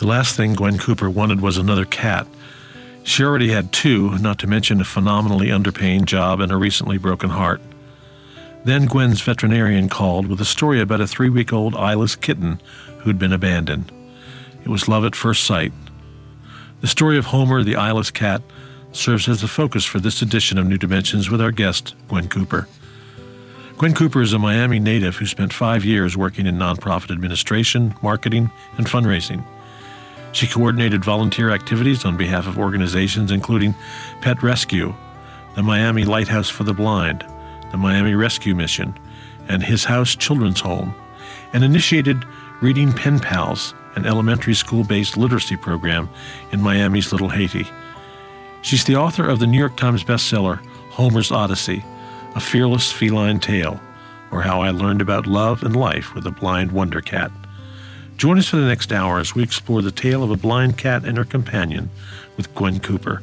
The last thing Gwen Cooper wanted was another cat. She already had two, not to mention a phenomenally underpaying job and a recently broken heart. Then Gwen's veterinarian called with a story about a three week old eyeless kitten who'd been abandoned. It was love at first sight. The story of Homer, the eyeless cat, serves as the focus for this edition of New Dimensions with our guest, Gwen Cooper. Gwen Cooper is a Miami native who spent five years working in nonprofit administration, marketing, and fundraising. She coordinated volunteer activities on behalf of organizations including Pet Rescue, the Miami Lighthouse for the Blind, the Miami Rescue Mission, and His House Children's Home, and initiated Reading Pen Pals, an elementary school based literacy program in Miami's Little Haiti. She's the author of the New York Times bestseller Homer's Odyssey, a fearless feline tale, or how I learned about love and life with a blind wonder cat. Join us for the next hour as we explore the tale of a blind cat and her companion with Gwen Cooper.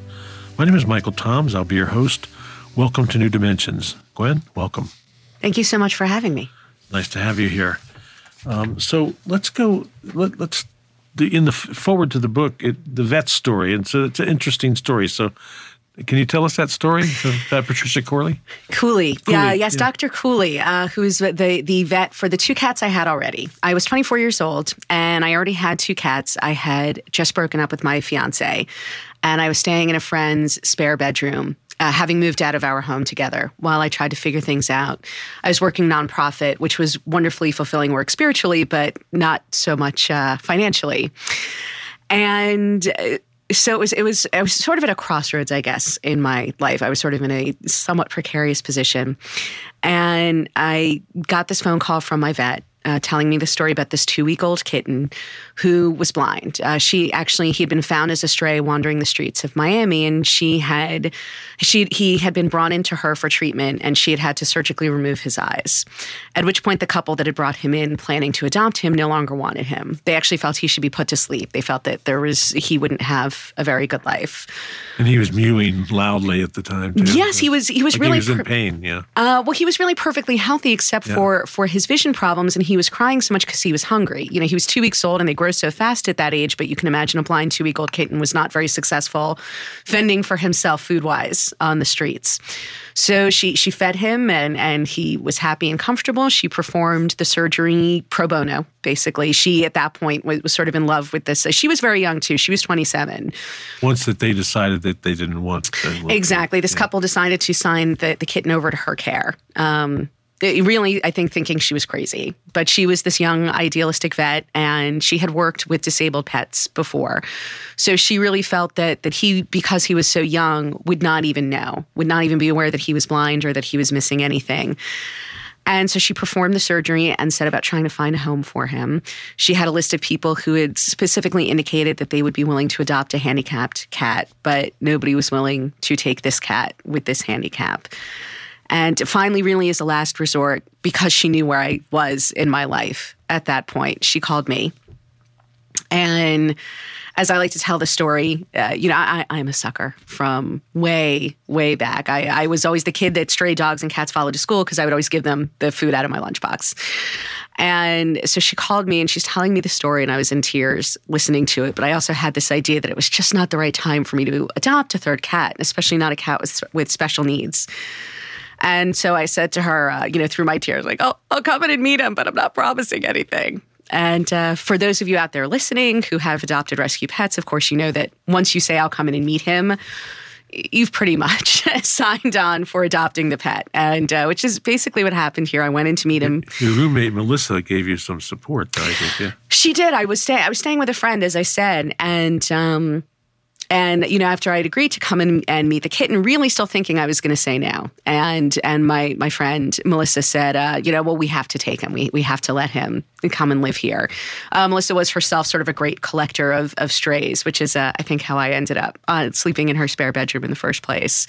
My name is Michael Toms. I'll be your host. Welcome to New Dimensions. Gwen, welcome. Thank you so much for having me. Nice to have you here. Um, so let's go. Let, us the, in the forward to the book, it, the vet story, and so it's an interesting story. So can you tell us that story about Patricia Khuly? Khuly, Khuly yeah, yes, yeah. Dr. Khuly, uh, who's the the vet for the two cats I had already. I was 24 years old, and I already had two cats. I had just broken up with my fiance, and I was staying in a friend's spare bedroom. Uh, having moved out of our home together while I tried to figure things out. I was working nonprofit, which was wonderfully fulfilling work spiritually, but not so much uh, financially. And uh, so it was it was I was sort of at a crossroads, I guess, in my life. I was sort of in a somewhat precarious position. And I got this phone call from my vet uh, telling me the story about this two week old kitten who was blind. Uh, she actually he had been found as a stray wandering the streets of Miami, and she had she he had been brought into her for treatment, and she had had to surgically remove his eyes. At which point, the couple that had brought him in, planning to adopt him, no longer wanted him. They actually felt he should be put to sleep. They felt that there was he wouldn't have a very good life. And he was mewing loudly at the time. Too. Yes, he was. He was like really he was in pain. Yeah. Uh, well, he was really perfectly healthy except Yeah. for for his vision problems, and he was crying so much because he was hungry. You know, he was two weeks old, and they grow so fast at that age. But you can imagine a blind two week old kitten was not very successful fending for himself food wise on the streets. So she she fed him, and and he was happy and comfortable. She performed the surgery pro bono. Basically, she at that point was, was sort of in love with this. She was very young too. She was twenty seven. Once that they decided that they didn't want Exactly. This Yeah. couple decided to sign the, the kitten over to her care. Um, really, I think, thinking she was crazy. But she was this young, idealistic vet, and she had worked with disabled pets before. So she really felt that that he, because he was so young, would not even know, would not even be aware that he was blind or that he was missing anything. And so she performed the surgery and set about trying to find a home for him. She had a list of people who had specifically indicated that they would be willing to adopt a handicapped cat, but nobody was willing to take this cat with this handicap. And finally, really, as a last resort, because she knew where I was in my life at that point, she called me. And as I like to tell the story, uh, you know, I, I'm a sucker from way, way back. I, I was always the kid that stray dogs and cats followed to school because I would always give them the food out of my lunchbox. And so she called me and she's telling me the story, and I was in tears listening to it. But I also had this idea that it was just not the right time for me to adopt a third cat, especially not a cat with, with special needs. And so I said to her, uh, you know, through my tears, like, oh, I'll come in and meet him, but I'm not promising anything. And uh, for those of you out there listening who have adopted rescue pets, of course, you know that once you say, I'll come in and meet him, you've pretty much signed on for adopting the pet. And uh, which is basically what happened here. I went in to meet him. Your roommate, Melissa, gave you some support, though, I think, yeah. She did. I was, stay- I was staying with a friend, as I said. And, um, and you know, after I'd agreed to come in and meet the kitten, really still thinking I was going to say no. And and my my friend Melissa said, uh, you know, well, we have to take him. We we have to let him come and live here. Uh, Melissa was herself sort of a great collector of of strays, which is uh, I think how I ended up uh, sleeping in her spare bedroom in the first place.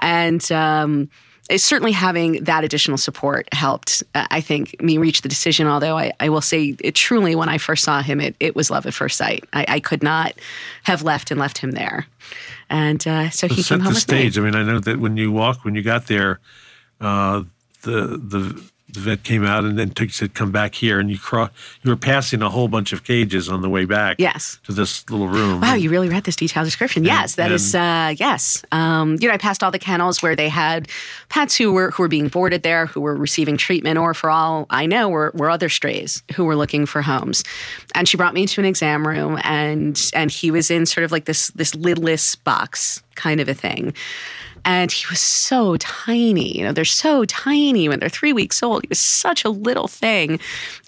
And um, certainly having that additional support helped, uh, I think, me reach the decision. Although I, I will say, it truly, when I first saw him, it, it was love at first sight. I, I could not have left and left him there. And uh, so he Set came home the with stage. me. I mean, I know that when you walk, when you got there, uh, the the the vet came out and then took said, "Come back here," and you cro- you were passing a whole bunch of cages on the way back. Yes. to this little room. Wow, you really read this detailed description. Yes, that is uh, yes. Um, you know, I passed all the kennels where they had pets who were who were being boarded there, who were receiving treatment, or for all I know, were, were other strays who were looking for homes. And she brought me to an exam room, and and he was in sort of like this this lidless box kind of a thing. And he was so tiny. You know, they're so tiny when they're three weeks old. He was such a little thing.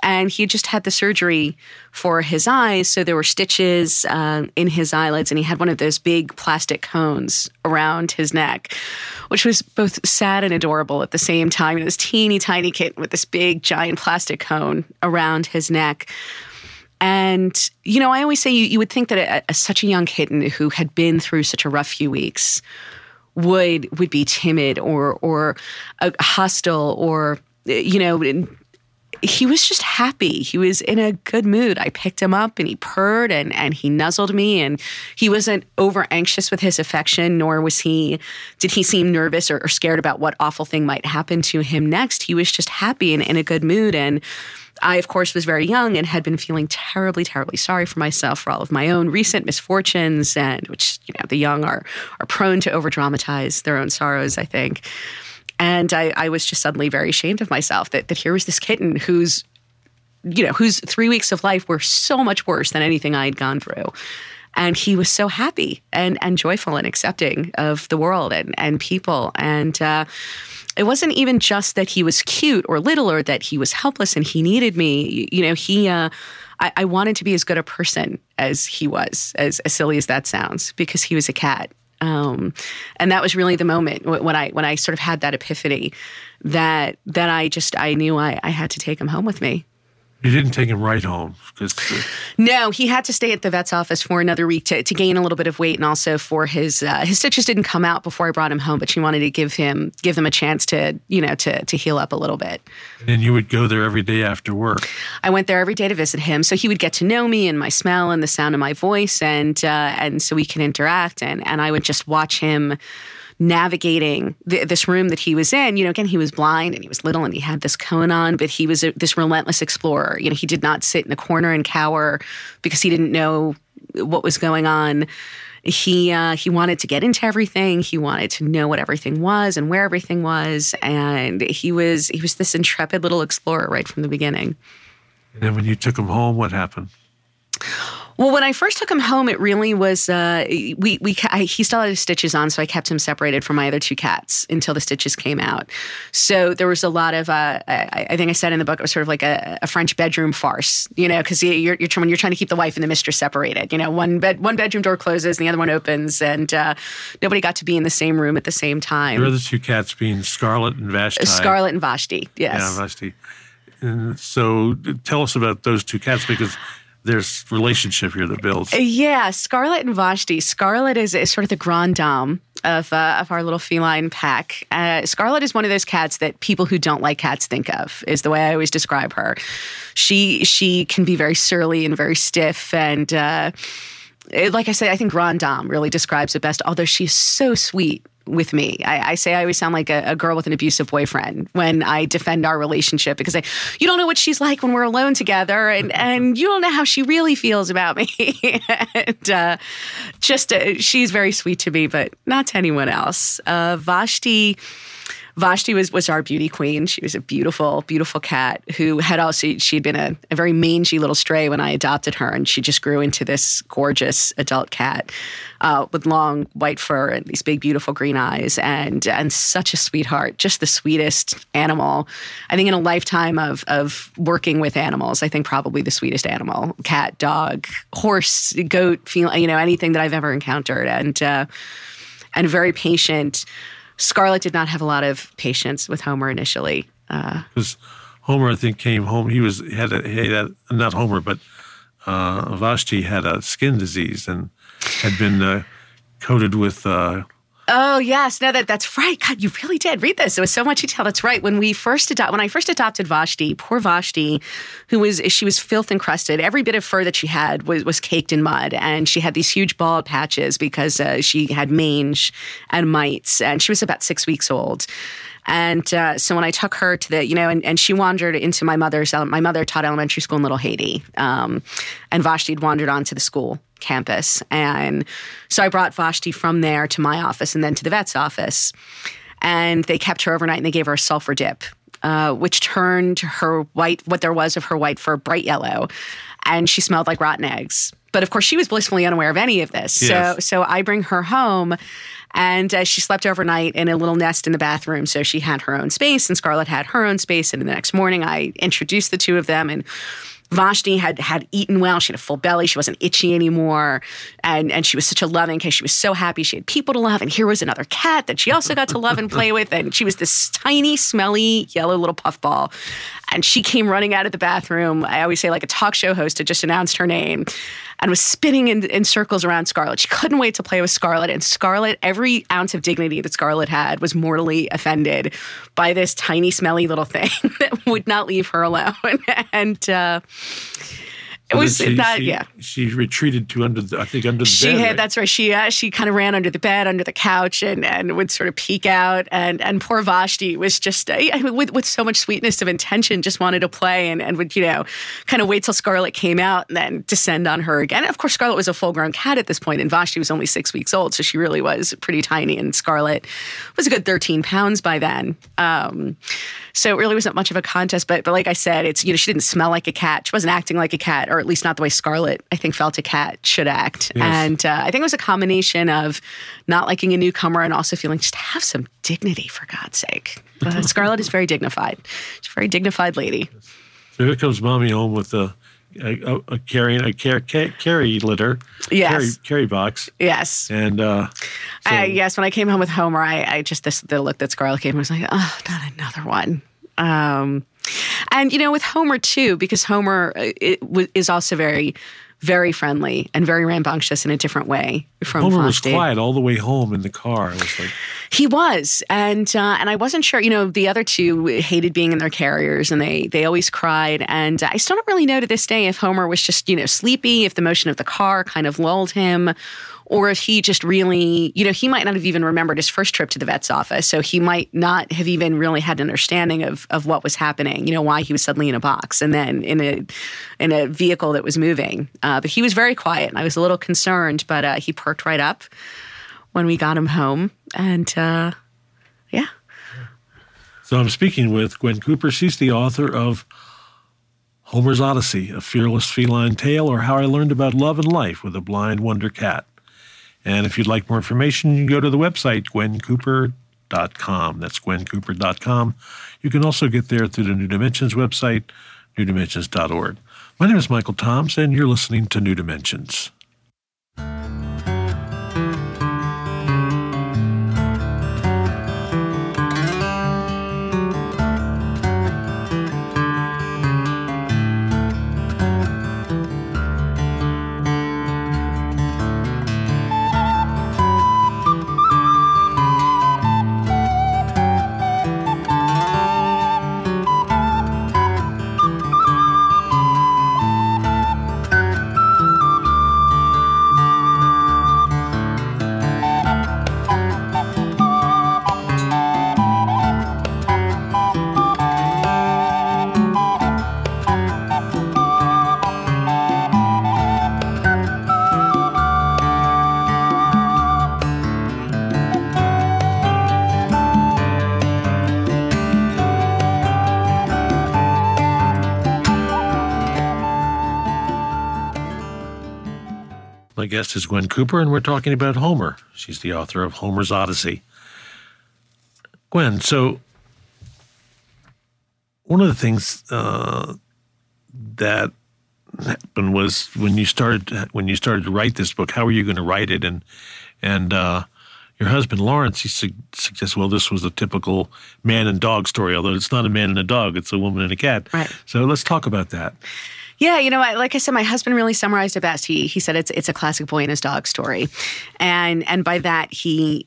And he just had the surgery for his eyes. So there were stitches uh, in his eyelids, and he had one of those big plastic cones around his neck, which was both sad and adorable at the same time. And this teeny tiny kitten with this big, giant plastic cone around his neck. And, you know, I always say you, you would think that a, a, such a young kitten who had been through such a rough few weeks would would be timid or or uh, hostile or you know he was just happy. He was in a good mood. I picked him up and he purred and and he nuzzled me and he wasn't over anxious with his affection nor was he did he seem nervous or, or scared about what awful thing might happen to him next. He was just happy and in a good mood. And I, of course, was very young and had been feeling terribly, terribly sorry for myself for all of my own recent misfortunes, and which you know the young are are prone to over dramatize their own sorrows. I think, and I, I was just suddenly very ashamed of myself that that here was this kitten whose you know whose three weeks of life were so much worse than anything I had gone through. And he was so happy and, and joyful and accepting of the world and, and people. And uh, it wasn't even just that he was cute or little or that he was helpless and he needed me. You know, he, uh, I, I, wanted to be as good a person as he was, as, as silly as that sounds, because he was a cat. Um, and that was really the moment when I when I sort of had that epiphany that that I just I knew I, I had to take him home with me. You didn't take him right home because. No, he had to stay at the vet's office for another week to, to gain a little bit of weight, and also for his uh, his stitches didn't come out before I brought him home. But she wanted to give him give them a chance to you know to to heal up a little bit. And you would go there every day after work. I went there every day to visit him, so he would get to know me and my smell and the sound of my voice, and uh, and so we can interact. and And I would just watch him navigating th- this room that he was in. You know, again, he was blind and he was little and he had this cone on, but he was a, this relentless explorer. You know, he did not sit in a corner and cower because he didn't know what was going on. He uh, he wanted to get into everything. He wanted to know what everything was and where everything was, and he was he was this intrepid little explorer right from the beginning. And then when you took him home, what happened? Well, when I first took him home, it really was uh, we we I, he still had his stitches on, so I kept him separated from my other two cats until the stitches came out. So there was a lot of uh, I, I, think I said in the book it was sort of like a, a French bedroom farce, you know, because you're, you're when you're trying to keep the wife and the mistress separated, you know, one bed one bedroom door closes and the other one opens, and uh, nobody got to be in the same room at the same time. Your other two cats being Scarlet and Vashti. Scarlet and Vashti, yes. Yeah, Vashti. And so tell us about those two cats because there's relationship here that builds. Yeah, Scarlet and Vashti. Scarlet is, is sort of the grand dame of uh, of our little feline pack. Uh, Scarlet is one of those cats that people who don't like cats think of. Is the way I always describe her. She she can be very surly and very stiff and. Uh, it, like I said, I think Grand Dame really describes it best. Although she's so sweet with me. I, I, say I always sound like a, a, girl with an abusive boyfriend when I defend our relationship because I, you don't know what she's like when we're alone together, and and you don't know how she really feels about me. and uh, just uh, she's very sweet to me, but not to anyone else. Uh, Vashti. Vashti was was our beauty queen. She was a beautiful, beautiful cat who had also she'd been a, a, very mangy little stray when I adopted her, and she just grew into this gorgeous adult cat uh, with long white fur and these big, beautiful green eyes, and and such a sweetheart, just the sweetest animal. I think in a lifetime of of working with animals, I think probably the sweetest animal: cat, dog, horse, goat, feel you know anything that I've ever encountered, and uh, and very patient Scarlett did not have a lot of patience with Homer initially. Because uh, Homer, I think, came home. He was had a, he had a, not Homer, but uh, Vashti had a skin disease and had been uh, coated with uh, Oh yes, no, that that's right. God, you really did read this. It was so much detail. That's right. When we first adopted, when I first adopted Vashti, poor Vashti, who was she was filth encrusted. Every bit of fur that she had was was caked in mud, and she had these huge bald patches because uh, she had mange and mites, and she was about six weeks old. And uh, so when I took her to the, you know, and, and she wandered into my mother's, my mother taught elementary school in Little Haiti. Um, and Vashti had wandered onto the school campus. And so I brought Vashti from there to my office and then to the vet's office. And they kept her overnight and they gave her a sulfur dip, uh, which turned her white, what there was of her white fur, bright yellow. And she smelled like rotten eggs. But of course, she was blissfully unaware of any of this. Yes. So, so I bring her home and uh, she slept overnight in a little nest in the bathroom. So she had her own space, and Scarlett had her own space. And the next morning, I introduced the two of them. And Vashti had had eaten well. She had a full belly. She wasn't itchy anymore, and and she was such a loving case. She was so happy. She had people to love, and here was another cat that she also got to love and play with. And she was this tiny, smelly, yellow little puffball. And she came running out of the bathroom. I always say like a talk show host had just announced her name and was spinning in, in circles around Scarlett. She couldn't wait to play with Scarlett. And Scarlett, every ounce of dignity that Scarlett had was mortally offended by this tiny, smelly little thing that would not leave her alone. and uh, it was she, that she, yeah. She retreated to under the I think under the she bed. Had, right? That's right. She uh, she kind of ran under the bed, under the couch, and and would sort of peek out. And and poor Vashti was just uh, with with so much sweetness of intention, just wanted to play, and and would you know kind of wait till Scarlett came out and then descend on her again. And of course, Scarlett was a full grown cat at this point, and Vashti was only six weeks old, so she really was pretty tiny. And Scarlett was a good thirteen pounds by then. Um, so it really wasn't much of a contest. But but like I said, it's you know she didn't smell like a cat. She wasn't acting like a cat, or at least not the way Scarlett I think felt a cat should act. Yes. And uh, I think it was a combination of not liking a newcomer and also feeling just have some dignity for God's sake. But Scarlett is very dignified. She's a very dignified lady. So here comes mommy home with a a, a, carrying a car, carry litter, yes, carry, carry box, yes, and uh, so, uh, yes. When I came home with Homer, I, I just this the look that Scarlett gave me was like, oh, not another one. Um, and you know, with Homer too, because Homer uh, is also very very friendly and very rambunctious in a different way from Homer was quiet all the way home in the car. It was like he was, and uh, and I wasn't sure. You know, the other two hated being in their carriers, and they they always cried. And I still don't really know to this day if Homer was just you know sleepy, if the motion of the car kind of lulled him, or if he just really, you know, he might not have even remembered his first trip to the vet's office. So he might not have even really had an understanding of of what was happening, you know, why he was suddenly in a box and then in a in a vehicle that was moving. Uh, but he was very quiet and I was a little concerned, but uh, he perked right up when we got him home. And uh, yeah. So I'm speaking with Gwen Cooper. She's the author of Homer's Odyssey, a fearless feline tale, or how I learned about love and life with a blind wonder cat. And if you'd like more information, you can go to the website, gwencooper.com. That's gwencooper.com. You can also get there through the New Dimensions website, newdimensions.org. My name is Michael Toms, and you're listening to New Dimensions. Guest is Gwen Cooper, and we're talking about Homer. She's the author of Homer's Odyssey. Gwen, so one of the things uh, that happened was when you started when you started to write this book. How were you going to write it? And and uh, your husband Lawrence, he su- suggests, well, this was a typical man and dog story, although it's not a man and a dog; it's a woman and a cat. Right. So let's talk about that. Yeah, you know, like I said, my husband really summarized it best. He he said it's it's a classic boy and his dog story, and and by that he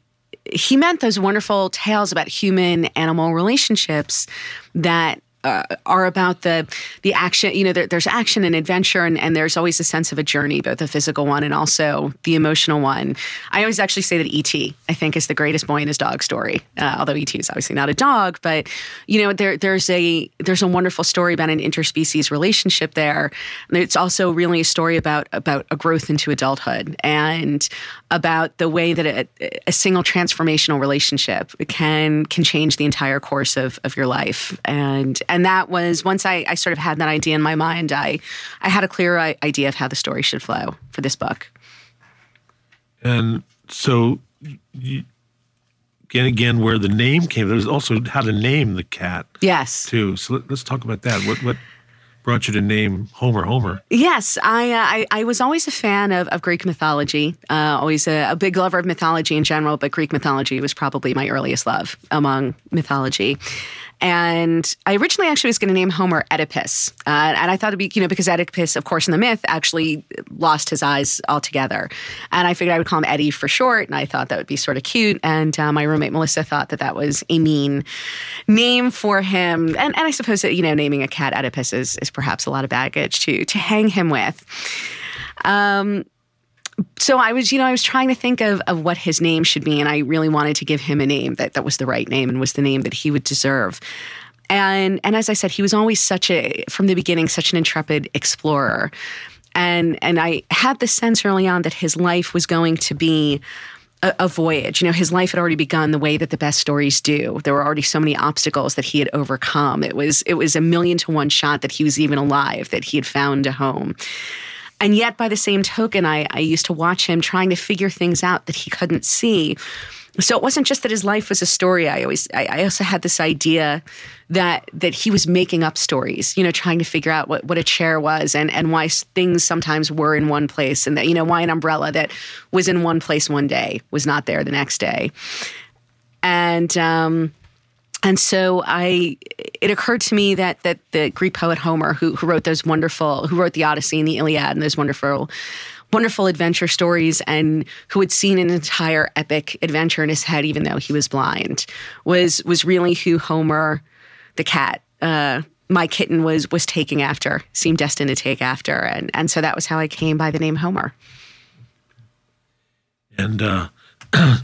he meant those wonderful tales about human animal relationships that uh, are about the the action. You know, there, there's action and adventure, and, and there's always a sense of a journey, both the physical one and also the emotional one. I always actually say that E.T. I think is the greatest boy and his dog story. Uh, although E.T. is obviously not a dog, but you know, there there's a there's a wonderful story about an interspecies relationship there. And it's also really a story about about a growth into adulthood and about the way that a, a single transformational relationship can can change the entire course of, of your life. And and that was once I, I sort of had that idea in my mind I I had a clear idea of how the story should flow for this book. And so you, again again where the name came there's also how to name the cat yes. too. So let, us talk about that. What what brought you to name Homer Homer. Yes, I uh, I, I, was always a fan of, of Greek mythology. Uh, always a, a, big lover of mythology in general, but Greek mythology was probably my earliest love among mythology. And I originally actually was going to name Homer Oedipus. Uh, and I thought it'd be, you know, because Oedipus, of course, in the myth actually lost his eyes altogether. And I figured I would call him Eddie for short. And I thought that would be sort of cute. And uh, my roommate Melissa thought that that was a mean name for him. And, and I suppose that, you know, naming a cat Oedipus is, is perhaps a lot of baggage to, to hang him with. Um, so I was, you know, I was trying to think of, of what his name should be, and I really wanted to give him a name that, that was the right name and was the name that he would deserve. And and as I said, he was always such a from the beginning such an intrepid explorer. And and I had the sense early on that his life was going to be a, a, voyage. You know, his life had already begun the way that the best stories do. There were already so many obstacles that he had overcome. It was it was a million to one shot that he was even alive, that he had found a home. And yet, by the same token, I, I used to watch him trying to figure things out that he couldn't see. So it wasn't just that his life was a story. I always, I, I also had this idea that that he was making up stories. You know, trying to figure out what, what a chair was and and why things sometimes were in one place, and that you know why an umbrella that was in one place one day was not there the next day. And um, and so I, it occurred to me that that the Greek poet Homer, who, who wrote those wonderful, who wrote the Odyssey and the Iliad and those wonderful, wonderful adventure stories, and who had seen an entire epic adventure in his head, even though he was blind, was was really who Homer, the cat, uh, my kitten was was taking after, seemed destined to take after, and and so that was how I came by the name Homer. And uh,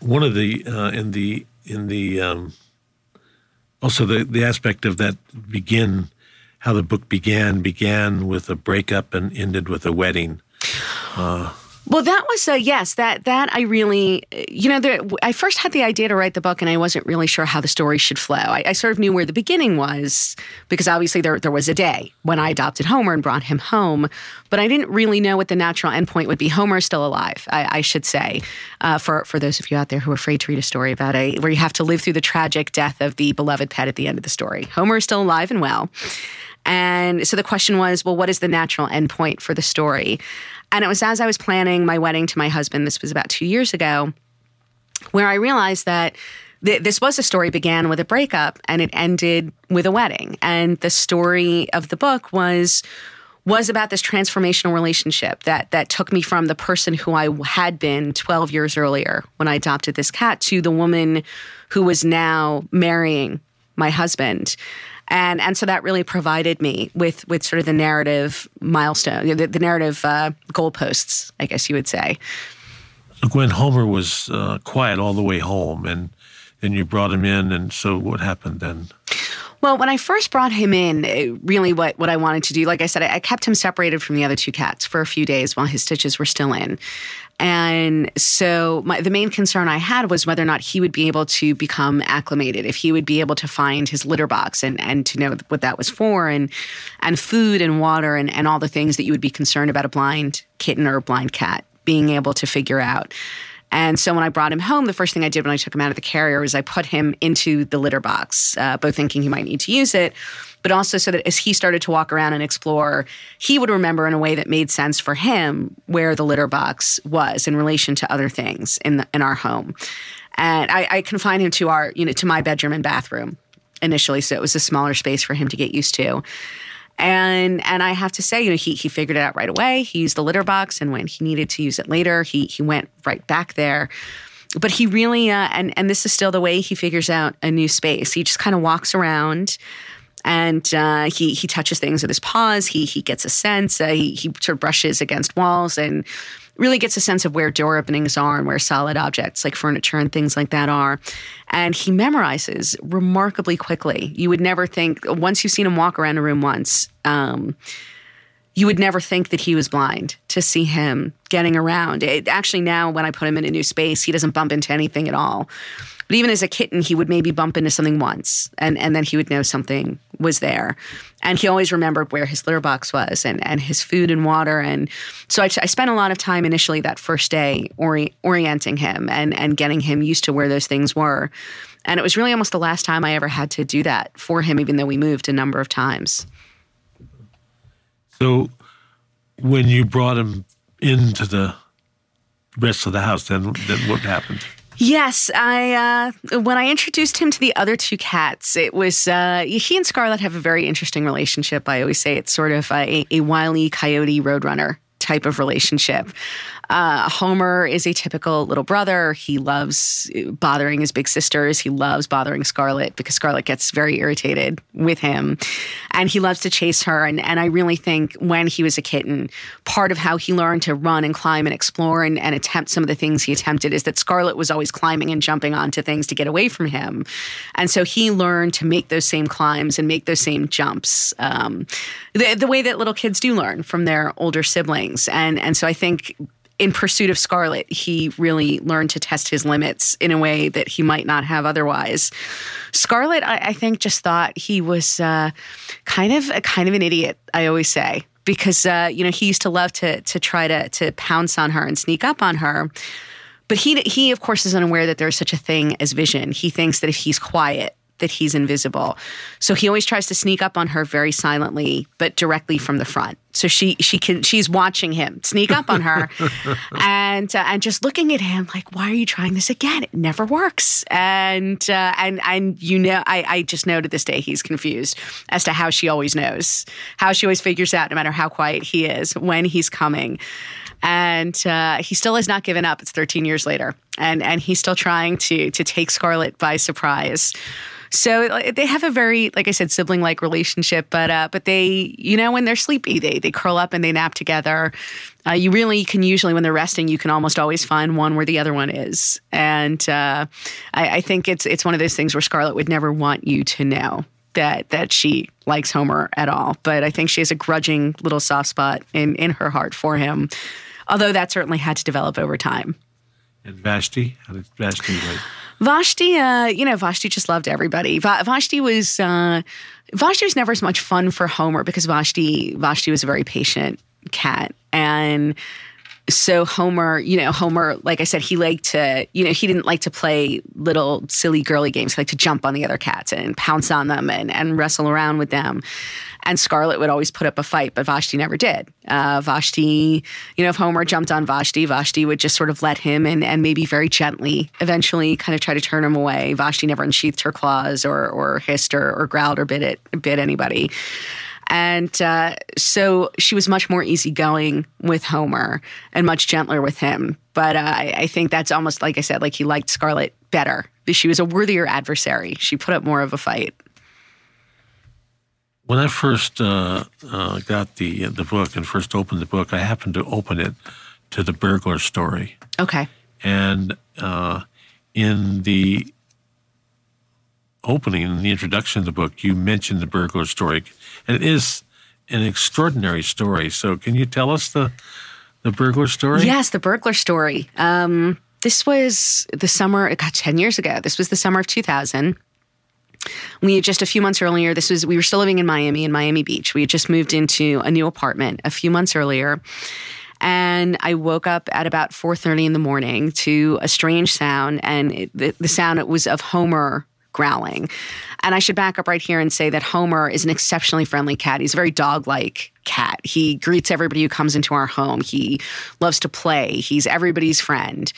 one of the uh, in the in the um, also the the aspect of that begin how the book began began with a breakup and ended with a wedding. Uh, well, that was a yes. That that I really, you know, there, I first had the idea to write the book, and I wasn't really sure how the story should flow. I, I, sort of knew where the beginning was because obviously there there was a day when I adopted Homer and brought him home, but I didn't really know what the natural endpoint would be. Homer is still alive, I, I should say, uh, for for those of you out there who are afraid to read a story about a where you have to live through the tragic death of the beloved pet at the end of the story. Homer is still alive and well. And so the question was, well, what is the natural endpoint for the story? And it was as I was planning my wedding to my husband, this was about two years ago, where I realized that th- this was a story began with a breakup and it ended with a wedding. And the story of the book was was about this transformational relationship that that took me from the person who I had been 12 years earlier when I adopted this cat to the woman who was now marrying my husband and and so that really provided me with with sort of the narrative milestone, the, the narrative uh, goalposts, I guess you would say. Gwen Homer was uh, quiet all the way home, and then you brought him in, and so what happened then? Well, when I first brought him in, really what, what I wanted to do, like I said, I, I kept him separated from the other two cats for a few days while his stitches were still in. And so my, the main concern I had was whether or not he would be able to become acclimated, if he would be able to find his litter box and, and to know what that was for and and food and water and, and all the things that you would be concerned about a blind kitten or a blind cat being able to figure out. And so when I brought him home, the first thing I did when I took him out of the carrier was I put him into the litter box, uh, both thinking he might need to use it, but also so that as he started to walk around and explore, he would remember in a way that made sense for him where the litter box was in relation to other things in the, in our home. And I, I confined him to our, you know, to my bedroom and bathroom initially, so it was a smaller space for him to get used to. And and I have to say, you know, he he figured it out right away. He used the litter box, and when he needed to use it later, he he went right back there. But he really, uh, and and this is still the way he figures out a new space. He just kind of walks around, and uh, he he touches things with his paws. He he gets a sense. Uh, he he sort of brushes against walls and really gets a sense of where door openings are and where solid objects like furniture and things like that are. And he memorizes remarkably quickly. You would never think, once you've seen him walk around a room once, um, you would never think that he was blind to see him getting around. It, actually, now when I put him in a new space, he doesn't bump into anything at all. But even as a kitten, he would maybe bump into something once and, and then he would know something was there. And he always remembered where his litter box was and, and his food and water. And so I, I spent a lot of time initially that first day ori- orienting him and, and getting him used to where those things were. And it was really almost the last time I ever had to do that for him, even though we moved a number of times. So when you brought him into the rest of the house, then, then what happened? Yes, I uh, when I introduced him to the other two cats, it was uh, he and Scarlet have a very interesting relationship. I always say it's sort of a, a wily coyote roadrunner type of relationship. Uh, Homer is a typical little brother. He loves bothering his big sisters. He loves bothering Scarlet because Scarlet gets very irritated with him. And he loves to chase her. And, and I really think when he was a kitten, part of how he learned to run and climb and explore and, and attempt some of the things he attempted is that Scarlet was always climbing and jumping onto things to get away from him. And so he learned to make those same climbs and make those same jumps um, the, the way that little kids do learn from their older siblings. And, and so I think in pursuit of Scarlet, he really learned to test his limits in a way that he might not have otherwise. Scarlet, I, I think, just thought he was uh, kind of a kind of an idiot. I always say because uh, you know he used to love to to try to to pounce on her and sneak up on her. But he he of course is unaware that there's such a thing as vision. He thinks that if he's quiet, that he's invisible. So he always tries to sneak up on her very silently, but directly from the front. So she she can she's watching him sneak up on her, and uh, and just looking at him like, why are you trying this again? It never works. And uh, and and you know, I I just know to this day he's confused as to how she always knows, how she always figures out, no matter how quiet he is, when he's coming and uh, he still has not given up. It's 13 years later, and and he's still trying to to take Scarlet by surprise. So they have a very, like I said, sibling like relationship. But uh, but they, you know, when they're sleepy, they they curl up and they nap together. Uh, you really can usually, when they're resting, you can almost always find one where the other one is. And uh, I, I think it's it's one of those things where Scarlet would never want you to know that that she likes Homer at all. But I think she has a grudging little soft spot in in her heart for him. Although that certainly had to develop over time. And Vashti, how did Vashti like? Vashti, uh, you know, Vashti just loved everybody. Va- Vashti was uh, Vashti was never as much fun for Homer because Vashti Vashti was a very patient cat, and so Homer, you know, Homer, like I said, he liked to, you know, he didn't like to play little silly girly games. He liked to jump on the other cats and pounce on them and, and wrestle around with them. And Scarlet would always put up a fight, but Vashti never did. Uh, Vashti, you know, if Homer jumped on Vashti, Vashti would just sort of let him and, and maybe very gently eventually kind of try to turn him away. Vashti never unsheathed her claws or, or hissed or, or growled or bit it, bit anybody. And uh, so she was much more easygoing with Homer and much gentler with him. But uh, I, I, think that's almost like I said, like he liked Scarlet better. She was a worthier adversary. She put up more of a fight. When I first uh, uh got the the book and first opened the book, I happened to open it to the burglar story. Okay. And uh, in the opening in the introduction of the book, you mentioned the burglar story, it is an extraordinary story. So, can you tell us the the burglar story? Yes, the burglar story. Um, this was the summer. It got ten years ago. This was the summer of 2000. We just a few months earlier. This was we were still living in Miami in Miami Beach. We had just moved into a new apartment a few months earlier, and I woke up at about 4:30 in the morning to a strange sound, and it, the, the sound it was of Homer growling. And I should back up right here and say that Homer is an exceptionally friendly cat. He's a very dog-like cat. He greets everybody who comes into our home. He loves to play. He's everybody's friend.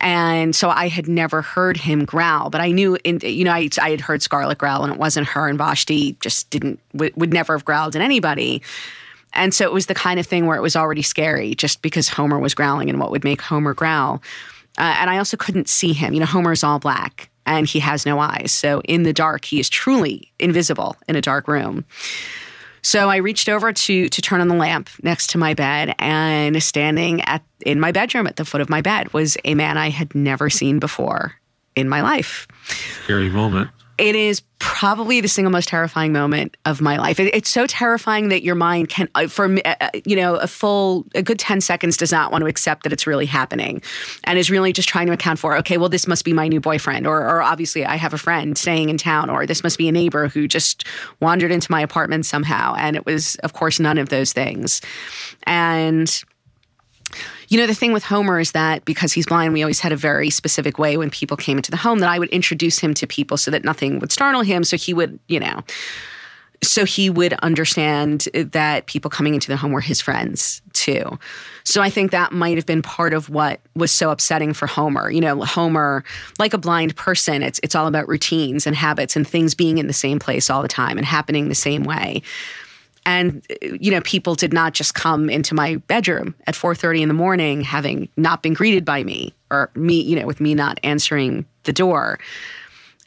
And so I had never heard him growl, but I knew, in, you know, I, I had heard Scarlet growl, and it wasn't her. And Vashti just didn't would, would never have growled at anybody. And so it was the kind of thing where it was already scary, just because Homer was growling and what would make Homer growl. Uh, and I also couldn't see him. You know, Homer's all black and he has no eyes. So in the dark, he is truly invisible in a dark room. So I reached over to to turn on the lamp next to my bed, and standing at in my bedroom at the foot of my bed was a man I had never seen before in my life. Scary moment it is probably the single most terrifying moment of my life. It, it's so terrifying that your mind can, uh, for uh, uh, you know, a full, a good 10 seconds does not want to accept that it's really happening and is really just trying to account for, okay, well, this must be my new boyfriend, or, or obviously I have a friend staying in town, or this must be a neighbor who just wandered into my apartment somehow. And it was, of course, none of those things. And you know, the thing with Homer is that because he's blind, we always had a very specific way when people came into the home that I would introduce him to people so that nothing would startle him. So he would, you know, so he would understand that people coming into the home were his friends too. So I think that might have been part of what was so upsetting for Homer. You know, Homer, like a blind person, it's it's all about routines and habits and things being in the same place all the time and happening the same way and you know people did not just come into my bedroom at 4:30 in the morning having not been greeted by me or me you know with me not answering the door.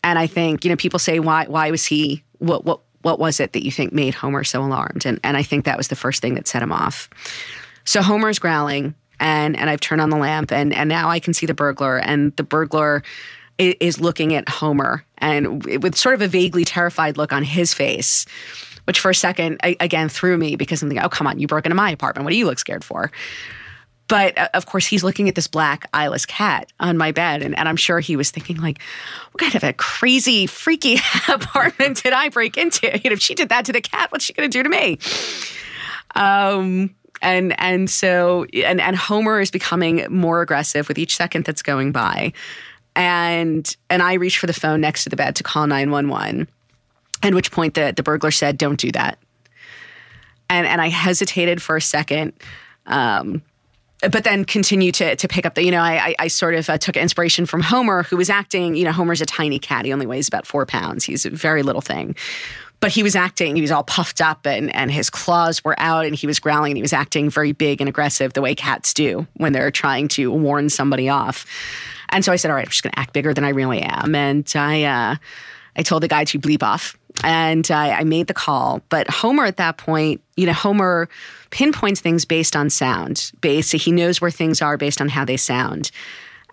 And i think you know people say why why was he what what what was it that you think made homer so alarmed? And and i think that was the first thing that set him off. So homer's growling and and i've turned on the lamp and and now i can see the burglar and the burglar is looking at homer and with sort of a vaguely terrified look on his face which for a second, I, again, threw me because I'm thinking, oh, come on, you broke into my apartment. What do you look scared for? But uh, of course, he's looking at this black eyeless cat on my bed. And, and I'm sure he was thinking, like, what kind of a crazy, freaky apartment did I break into? You know, if she did that to the cat, what's she going to do to me? Um, and and so and and Homer is becoming more aggressive with each second that's going by. And and I reach for the phone next to the bed to call 911. At which point the, the burglar said, Don't do that. And, and I hesitated for a second. Um, but then continue to to pick up the you know I I, sort of uh, took inspiration from Homer who was acting you know Homer's a tiny cat he only weighs about four pounds he's a very little thing but he was acting he was all puffed up and and his claws were out and he was growling and he was acting very big and aggressive the way cats do when they're trying to warn somebody off and so I said all right I'm just going to act bigger than I really am and I uh, I told the guy to bleep off and I, I made the call. But Homer at that point, you know, Homer pinpoints things based on sound. Based, he knows where things are based on how they sound.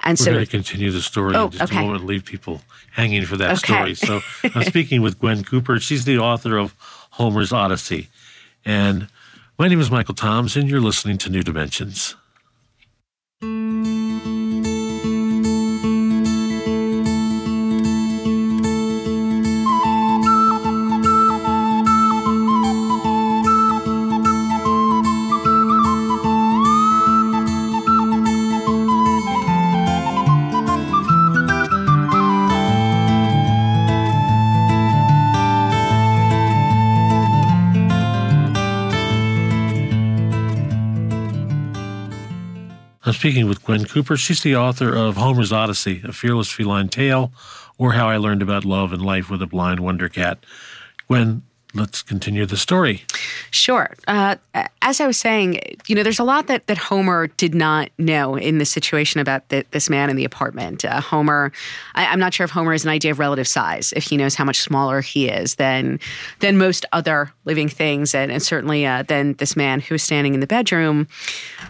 And We're so, going to continue the story oh, in just okay. a moment. Leave people hanging for that okay. story. So I'm speaking with Gwen Cooper. She's the author of Homer's Odyssey, and my name is Michael Toms, and you're listening to New Dimensions. Speaking with Gwen Cooper. She's the author of Homer's Odyssey, A Fearless Feline Tale, or How I Learned About Love and Life with a Blind Wonder Cat. Gwen, let's continue the story. Sure. Uh, as I was saying, you know, there's a lot that, that Homer did not know in this situation about the, this man in the apartment. Uh, Homer, I, am not sure if Homer has an idea of relative size, if he knows how much smaller he is than than most other living things, and, and certainly uh, than this man who is standing in the bedroom.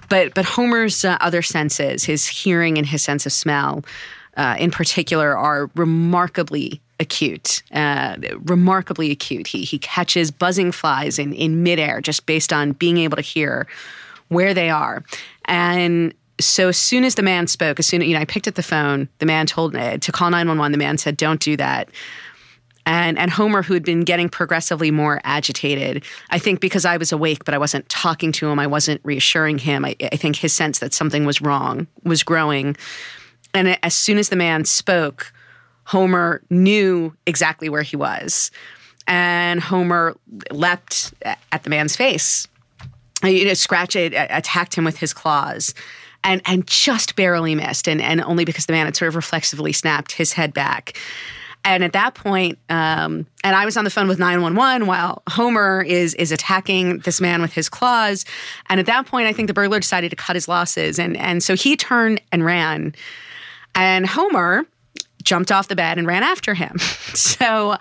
But but Homer's uh, other senses, his hearing and his sense of smell, uh, in particular, are remarkably acute, uh, remarkably acute. He he catches buzzing flies in in midair just based on being able to hear where they are, and. So as soon as the man spoke, as soon you know, I picked up the phone. The man told me to call nine one one. The man said, "Don't do that." and and Homer, who had been getting progressively more agitated, I think because I was awake, but I wasn't talking to him, I wasn't reassuring him. I, I think his sense that something was wrong was growing, and as soon as the man spoke, Homer knew exactly where he was, and Homer leapt at the man's face, you know, scratched it, attacked him with his claws. And, and just barely missed, and, and only because the man had sort of reflexively snapped his head back. And at that point, um, and I was on the phone with 911 while Homer is is attacking this man with his claws. And at that point, I think the burglar decided to cut his losses, and and so he turned and ran. And Homer jumped off the bed and ran after him. so.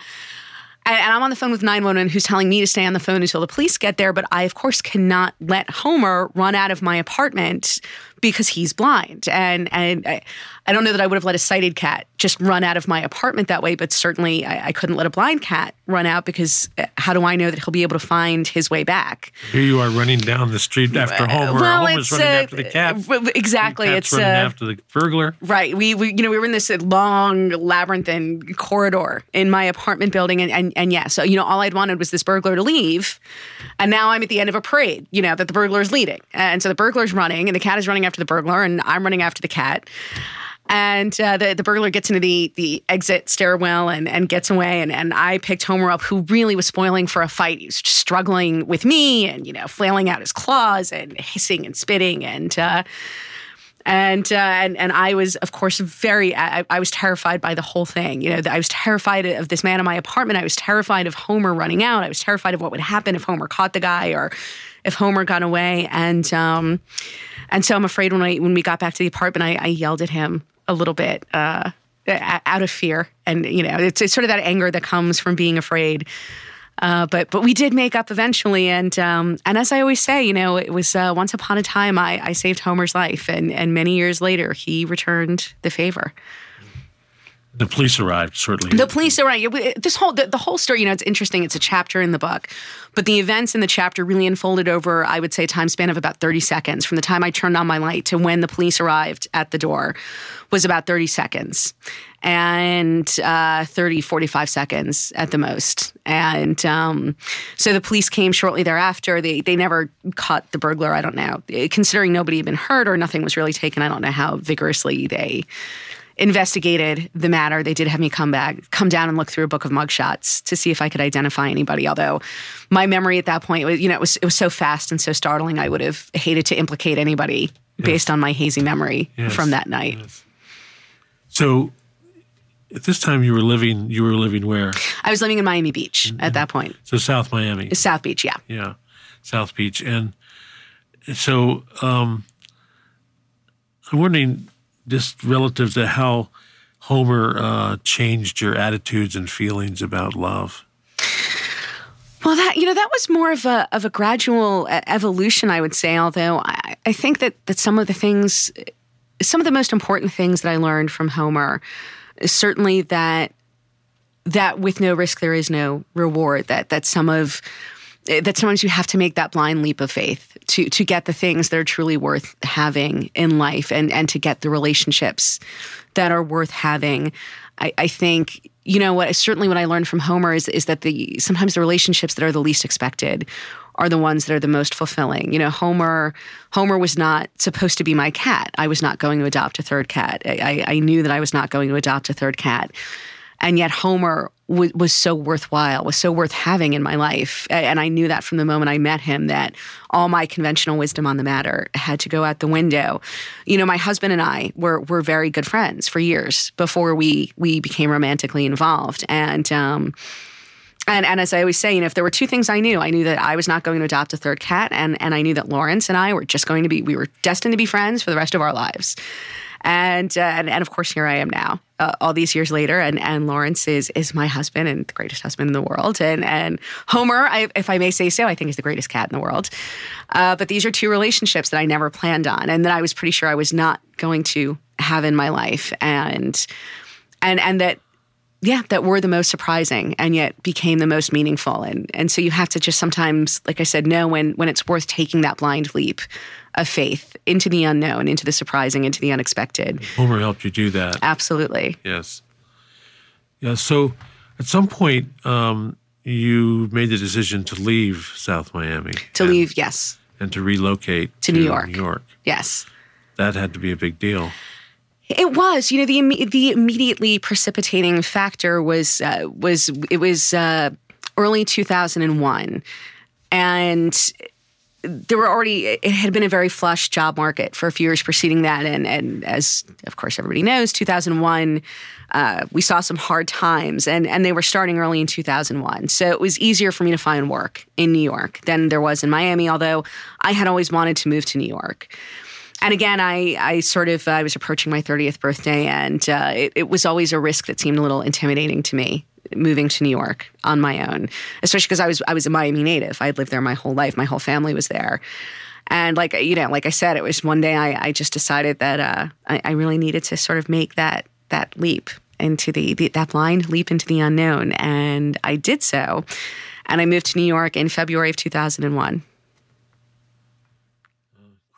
And, I'm on the phone with 911 who's telling me to stay on the phone until the police get there. But I, of course, cannot let Homer run out of my apartment because he's blind. And and I, I don't know that I would have let a sighted cat just run out of my apartment that way, but certainly I, I, couldn't let a blind cat run out because uh, how do I know that he'll be able to find his way back? Here you are running down the street after Homer. Well, Homer's running uh, after the cat. Exactly, it's running uh, after the burglar. Right. We, we you know we were in this long labyrinthine corridor in my apartment building, and and and yeah, so you know all I'd wanted was this burglar to leave, and now I'm at the end of a parade. You know that the burglar is leading, and so the burglar's running, and the cat is running after the burglar, and I'm running after the cat and uh, the the burglar gets into the the exit stairwell and and gets away. And and I picked Homer up, who really was spoiling for a fight. He was struggling with me, and you know, flailing out his claws and hissing and spitting, and. Uh, and uh, and and I was, of course, very. I, I, was terrified by the whole thing. You know, I was terrified of this man in my apartment. I was terrified of Homer running out. I was terrified of what would happen if Homer caught the guy or if Homer got away. And um, and so I'm afraid when I when we got back to the apartment, I, I yelled at him a little bit uh, out of fear, and you know, it's, it's sort of that anger that comes from being afraid. Uh, but but we did make up eventually, and um, and as I always say, you know, it was uh, once upon a time I, I saved Homer's life, and and many years later he returned the favor. The police arrived shortly. The police arrived. This whole the, the, whole story, you know, it's interesting. It's a chapter in the book, but the events in the chapter really unfolded over, I would say, a time span of about thirty seconds from the time I turned on my light to when the police arrived at the door was about 30 seconds and uh, 30, 45 seconds at the most. And um, so the police came shortly thereafter. They, they never caught the burglar. I don't know. Considering nobody had been hurt or nothing was really taken, I don't know how vigorously they investigated the matter. They did have me come back, come down and look through a book of mugshots to see if I could identify anybody. Although my memory at that point was, you know, it was it was so fast and so startling. I would have hated to implicate anybody yes. based on my hazy memory yes. from that night. Yes. So at this time you were living you were living where? I was living in Miami Beach at that point. So South Miami. South Beach, yeah. Yeah. South Beach. And so um, I'm wondering just relative to how Homer uh, changed your attitudes and feelings about love. Well, that you know that was more of a of a gradual evolution, I would say. Although I, I think that that some of the things some of the most important things that I learned from Homer is certainly that that with no risk there is no reward. That that some of Eh, that sometimes you have to make that blind leap of faith to to get the things that are truly worth having in life and and to get the relationships that are worth having. I, I think you know what certainly what I learned from Homer is is that the sometimes the relationships that are the least expected are the ones that are the most fulfilling. You know, Homer Homer was not supposed to be my cat. I was not going to adopt a third cat. I, I knew that I was not going to adopt a third cat. And yet Homer w- was so worthwhile, was so worth having in my life. And I knew that from the moment I met him that all my conventional wisdom on the matter had to go out the window. You know, my husband and I were were very good friends for years before we we became romantically involved. And um and, and as I always say, you know, if there were two things I knew, I knew that I was not going to adopt a third cat, and and I knew that Lawrence and I were just going to be, we were destined to be friends for the rest of our lives. And uh, and, and of course, here I am now, uh, all these years later, and and Lawrence is is my husband and the greatest husband in the world, and and Homer, I, if I may say so, I think is the greatest cat in the world. Uh, but these are two relationships that I never planned on, and that I was pretty sure I was not going to have in my life, and and and that yeah, that were the most surprising and yet became the most meaningful. And and so you have to just sometimes, like I said, know when when it's worth taking that blind leap of faith into the unknown, into the surprising, into the unexpected. Homer helped you do that. Absolutely. Yes. Yeah. So at some point, um, you made the decision to leave South Miami. To and, leave, yes. And to relocate to, New York. New York. Yes. That had to be a big deal. It was, you know, the the immediately precipitating factor was uh, was it was uh, early 2001, and there were already it had been a very flush job market for a few years preceding that, and and as of course everybody knows, 2001. Uh, we saw some hard times, and and they were starting early in 2001. So it was easier for me to find work in New York than there was in Miami. Although I had always wanted to move to New York and again, I, I sort of I was approaching my 30th birthday, and uh, it, it, was always a risk that seemed a little intimidating to me moving to New York on my own, especially because I was I was a Miami native. I had lived there my whole life. My whole family was there. And like you know, like I said, it was one day I, I just decided that uh, I, I, really needed to sort of make that that leap into the, the that blind leap into the unknown, and I did so. And I moved to New York in February of 2001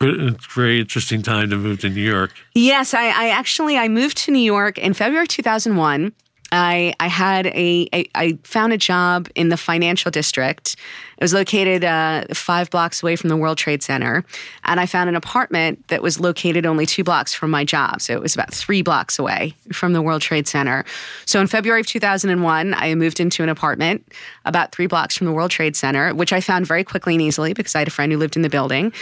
it's a very interesting time to move to New York. Yes, I, I actually I moved to New York in February 2001. I I had a, a I found a job in the financial district. It was located uh, five blocks away from the World Trade Center, and I found an apartment that was located only two blocks from my job. So it was about three blocks away from the World Trade Center. So in February of 2001, I moved into an apartment about three blocks from the World Trade Center, which I found very quickly and easily because I had a friend who lived in the building,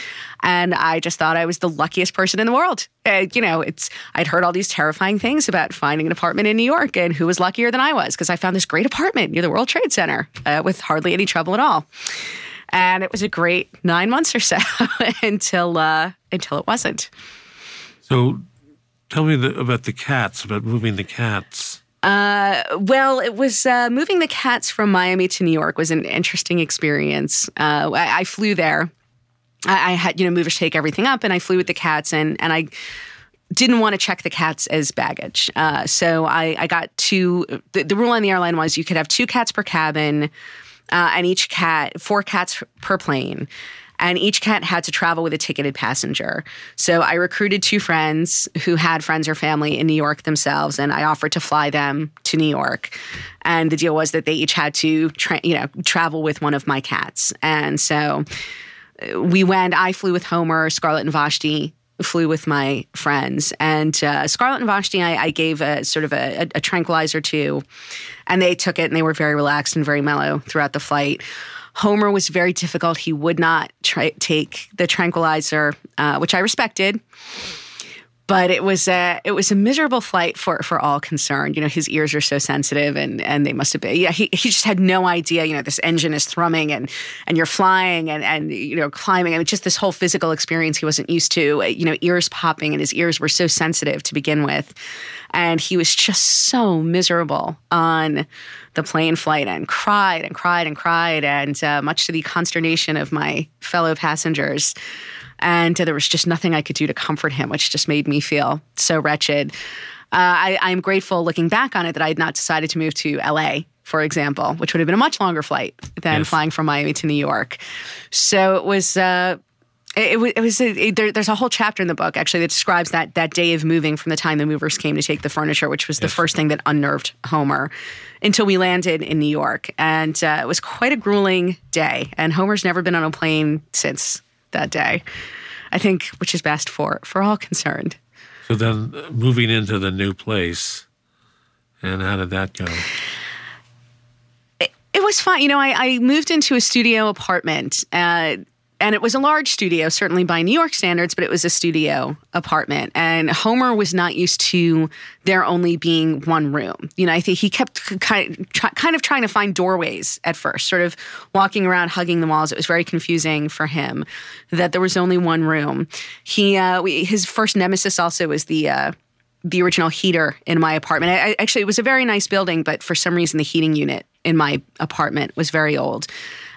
and I just thought I was the luckiest person in the world. Uh, you know, it's I'd heard all these terrifying things about finding an apartment in New York, and who was luckier than I was because I found this great apartment near the World Trade Center uh, with hardly any trouble at all. And it was a great nine months or so until uh, until it wasn't. So, tell me the, about the cats, about moving the cats. Uh, well, it was uh, moving the cats from Miami to New York was an interesting experience. Uh, I, I, flew there. I, I, had you know movers take everything up, and I flew with the cats, and and I didn't want to check the cats as baggage. Uh, so I, I got two. The, the, rule on the airline was you could have two cats per cabin, uh, and each cat, four cats per plane. And each cat had to travel with a ticketed passenger. So I recruited two friends who had friends or family in New York themselves, and I offered to fly them to New York. And the deal was that they each had to, tra- you know, travel with one of my cats. And so uh, we went. I flew with Homer, Scarlett, and Vashti flew with my friends. And uh, Scarlett and Vashti, I, I, gave a sort of a, a, tranquilizer to, and they took it and they were very relaxed and very mellow throughout the flight. Homer was very difficult. He would not try, take the tranquilizer, uh, which I respected but it was a it was a miserable flight for for all concerned. You know, his ears are so sensitive, and and they must have been. Yeah, he, he just had no idea. You know, this engine is thrumming, and and you're flying, and and you know climbing. I mean, just this whole physical experience he wasn't used to. You know, ears popping, and his ears were so sensitive to begin with, and he was just so miserable on the plane flight and cried and cried and cried, and uh, much to the consternation of my fellow passengers and there was just nothing I could do to comfort him, which just made me feel so wretched. Uh, I, am grateful looking back on it that I had not decided to move to LA, for example, which would have been a much longer flight than yes. flying from Miami to New York. So it was. Uh, it, it, was a, it, there, there's a whole chapter in the book actually that describes that that day of moving from the time the movers came to take the furniture, which was yes. the first thing that unnerved Homer, until we landed in New York, and uh, it was quite a grueling day. And Homer's never been on a plane since that day. I think, which is best for for all concerned. So then, moving into the new place, and how did that go? It, it was fun. You know, I, I, moved into a studio apartment. Uh, and it was a large studio, certainly by New York standards, but it was a studio apartment. And Homer was not used to there only being one room. You know, I think he kept kind of trying to find doorways at first, sort of walking around, hugging the walls. It was very confusing for him that there was only one room. He, uh, his first nemesis also was the. Uh, the original heater in my apartment. I, actually, it was a very nice building, but for some reason, the heating unit in my apartment was very old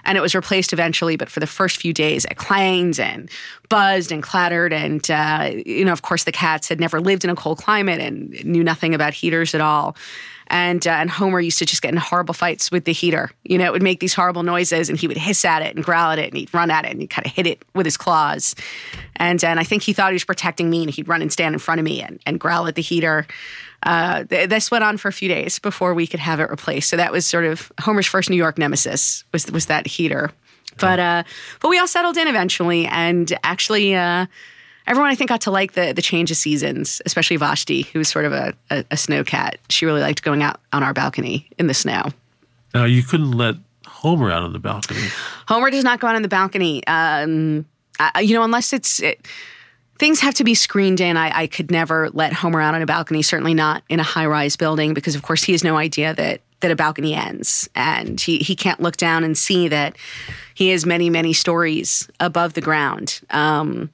and it was replaced eventually. But for the first few days, it clanged and buzzed and clattered. And, uh, you know, of course, the cats had never lived in a cold climate and knew nothing about heaters at all and uh, and Homer used to just get in horrible fights with the heater. You know, it would make these horrible noises, and he would hiss at it and growl at it, and he'd run at it and he'd kind of hit it with his claws. And and I think he thought he was protecting me, and he'd run and stand in front of me and, and growl at the heater. Uh, th- this went on for a few days before we could have it replaced. So that was sort of Homer's first New York nemesis was was that heater. But uh, but we all settled in eventually, and actually. Uh, everyone I think got to like the the change of seasons, especially Vashti, who was sort of a, a, a snow cat. She really liked going out on our balcony in the snow. Now you couldn't let Homer out on the balcony. Homer does not go out on the balcony. Um, I, you know, unless it's it, things have to be screened in. I, I could never let Homer out on a balcony. Certainly not in a high rise building because, of course, he has no idea that that a balcony ends, and he he can't look down and see that he has many many stories above the ground. Um,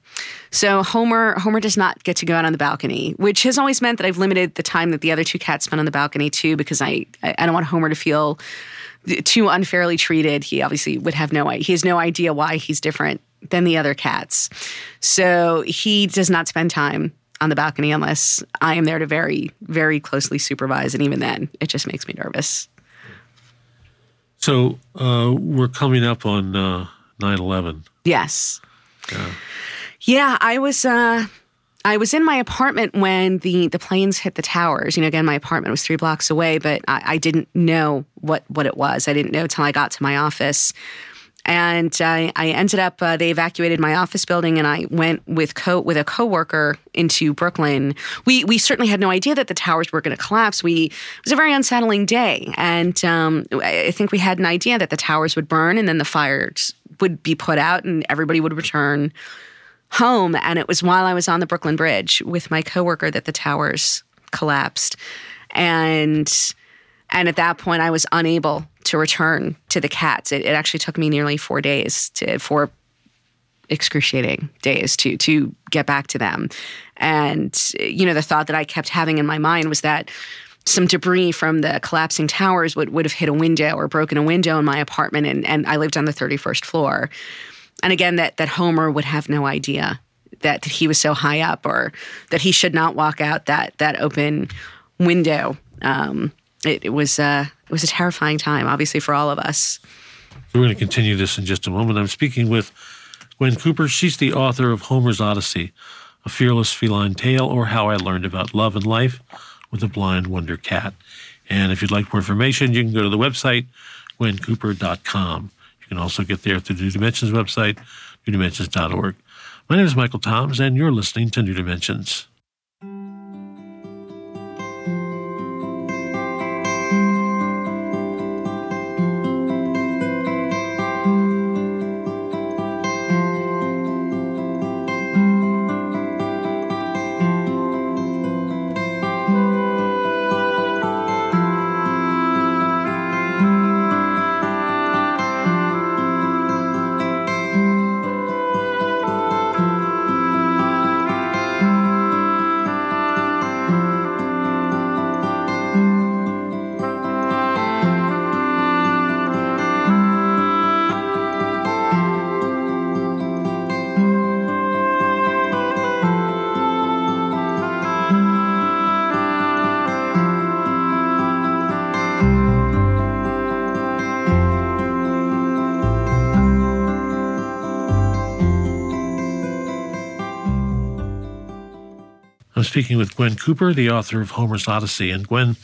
so Homer Homer does not get to go out on the balcony, which has always meant that I've limited the time that the other two cats spend on the balcony too, because I I don't want Homer to feel too unfairly treated. He obviously would have no he has no idea why he's different than the other cats. So he does not spend time on the balcony unless I am there to very, very closely supervise. And even then, it just makes me nervous. So uh, we're coming up on uh, 9 11. Yes. Yeah. yeah, I was. Uh, I was in my apartment when the the planes hit the towers. You know, again, my apartment was three blocks away, but I, I didn't know what what it was. I didn't know until I got to my office and I, I ended up uh, they evacuated my office building and I went with co with a coworker into Brooklyn. We we certainly had no idea that the towers were going to collapse. We it was a very unsettling day, and um, I think we had an idea that the towers would burn and then the fires would be put out and everybody would return home. And it was while I was on the Brooklyn Bridge with my coworker that the towers collapsed, and and at that point I was unable to return to the cats. It, it actually took me nearly four days to four excruciating days to to get back to them. And you know, the thought that I kept having in my mind was that some debris from the collapsing towers would, would have hit a window or broken a window in my apartment and, and I lived on the 31st floor. And again that that Homer would have no idea that, that he was so high up or that he should not walk out that that open window. Um, it, it was uh, it was a terrifying time, obviously for all of us. We're going to continue this in just a moment. I'm speaking with Gwen Cooper. She's the author of Homer's Odyssey, a fearless feline tale, or how I learned about love and life with a blind wonder cat. And if you'd like more information, you can go to the website gwencooper.com. You can also get there through the New Dimensions website, newdimensions.org. My name is Michael Toms, and you're listening to New Dimensions. Speaking with Gwen Cooper, the author of Homer's Odyssey. And Gwen,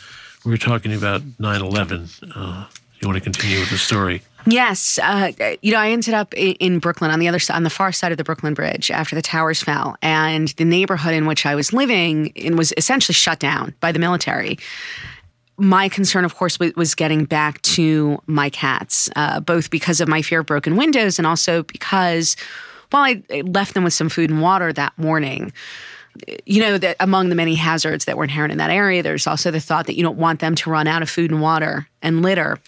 we were talking about 9 11. Uh, you want to continue with the story? Yes, uh, you know, I ended up in Brooklyn on the other side, on the far side of the Brooklyn Bridge after the towers fell, and the neighborhood in which I was living was essentially shut down by the military. My concern, of course, was getting back to my cats, uh, both because of my fear of broken windows and also because, while I left them with some food and water that morning, you know that among the many hazards that were inherent in that area, there's also the thought that you don't want them to run out of food and water and litter.